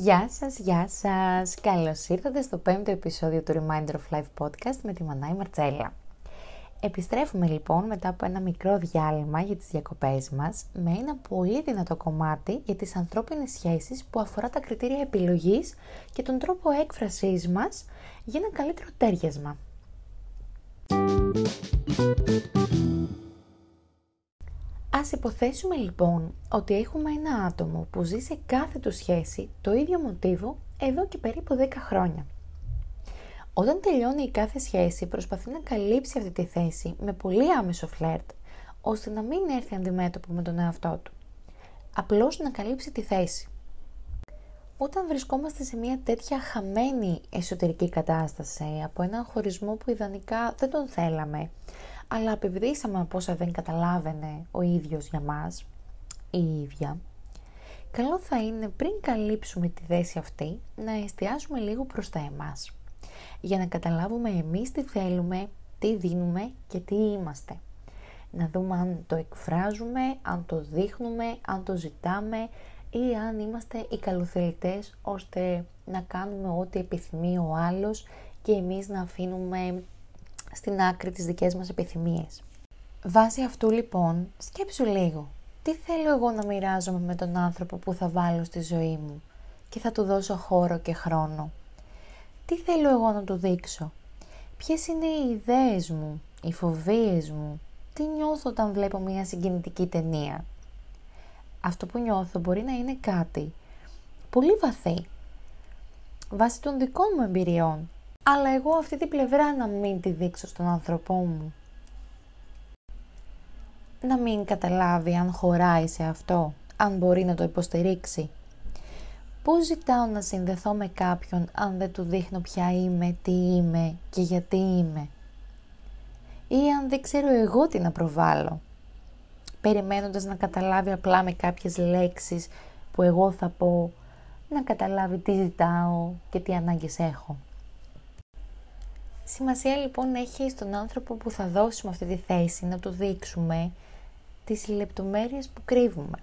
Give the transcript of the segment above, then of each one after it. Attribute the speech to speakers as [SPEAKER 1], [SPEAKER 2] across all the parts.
[SPEAKER 1] Γεια σας, γεια σας! Καλώς ήρθατε στο πέμπτο επεισόδιο του Reminder of Life podcast με τη Μανάη Μαρτσέλα. Επιστρέφουμε λοιπόν μετά από ένα μικρό διάλειμμα για τις διακοπές μας με ένα πολύ δυνατό κομμάτι για τις ανθρώπινες σχέσεις που αφορά τα κριτήρια επιλογής και τον τρόπο έκφρασής μας για ένα καλύτερο τέριασμα. Ας υποθέσουμε λοιπόν ότι έχουμε ένα άτομο που ζει σε κάθε του σχέση το ίδιο μοτίβο εδώ και περίπου 10 χρόνια. Όταν τελειώνει η κάθε σχέση προσπαθεί να καλύψει αυτή τη θέση με πολύ άμεσο φλερτ, ώστε να μην έρθει αντιμέτωπο με τον εαυτό του. Απλώς να καλύψει τη θέση. Όταν βρισκόμαστε σε μια τέτοια χαμένη εσωτερική κατάσταση από έναν χωρισμό που ιδανικά δεν τον θέλαμε, αλλά επιβρήσαμε από όσα δεν καταλάβαινε ο ίδιος για μας ή η ίδια, καλό θα είναι πριν καλύψουμε τη θέση αυτή να εστιάσουμε λίγο προς τα εμάς, για να καταλάβουμε εμείς τι θέλουμε, τι δίνουμε και τι είμαστε. Να δούμε αν το εκφράζουμε, αν το δείχνουμε, αν το ζητάμε ή αν είμαστε οι καλοθελητές ώστε να κάνουμε ό,τι επιθυμεί ο άλλος και εμείς να αφήνουμε στην άκρη τις δικές μας επιθυμίες. Βάσει αυτού λοιπόν, σκέψου λίγο. Τι θέλω εγώ να μοιράζομαι με τον άνθρωπο που θα βάλω στη ζωή μου και θα του δώσω χώρο και χρόνο; Τι θέλω εγώ να του δείξω; Ποιες είναι οι ιδέες μου, οι φοβίες μου, τι νιώθω όταν βλέπω μια συγκινητική ταινία; Αυτό που νιώθω μπορεί να είναι κάτι πολύ βαθύ, βάσει των δικών μου εμπειριών αλλά εγώ αυτή την πλευρά να μην τη δείξω στον άνθρωπό μου. Να μην καταλάβει αν χωράει σε αυτό, αν μπορεί να το υποστηρίξει. Πώς ζητάω να συνδεθώ με κάποιον αν δεν του δείχνω ποια είμαι, τι είμαι και γιατί είμαι; Ή αν δεν ξέρω εγώ τι να προβάλλω. Περιμένοντας να καταλάβει απλά με κάποιες λέξεις που εγώ θα πω, να καταλάβει τι ζητάω και τι ανάγκες έχω. Σημασία λοιπόν έχει στον άνθρωπο που θα δώσουμε αυτή τη θέση να του δείξουμε τις λεπτομέρειες που κρύβουμε.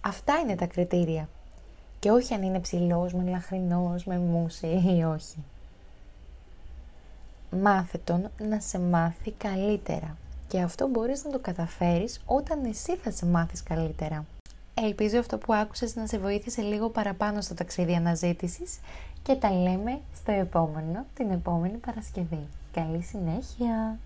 [SPEAKER 1] Αυτά είναι τα κριτήρια. Και όχι αν είναι ψηλός, με λαχρινός, με μουσι ή όχι. Μάθε τον να σε μάθει καλύτερα. Και αυτό μπορείς να το καταφέρεις όταν εσύ θα σε μάθεις καλύτερα. Ελπίζω αυτό που άκουσες να σε βοήθησε λίγο παραπάνω στο ταξίδι αναζήτησης και τα λέμε στο επόμενο, την επόμενη Παρασκευή. Καλή συνέχεια!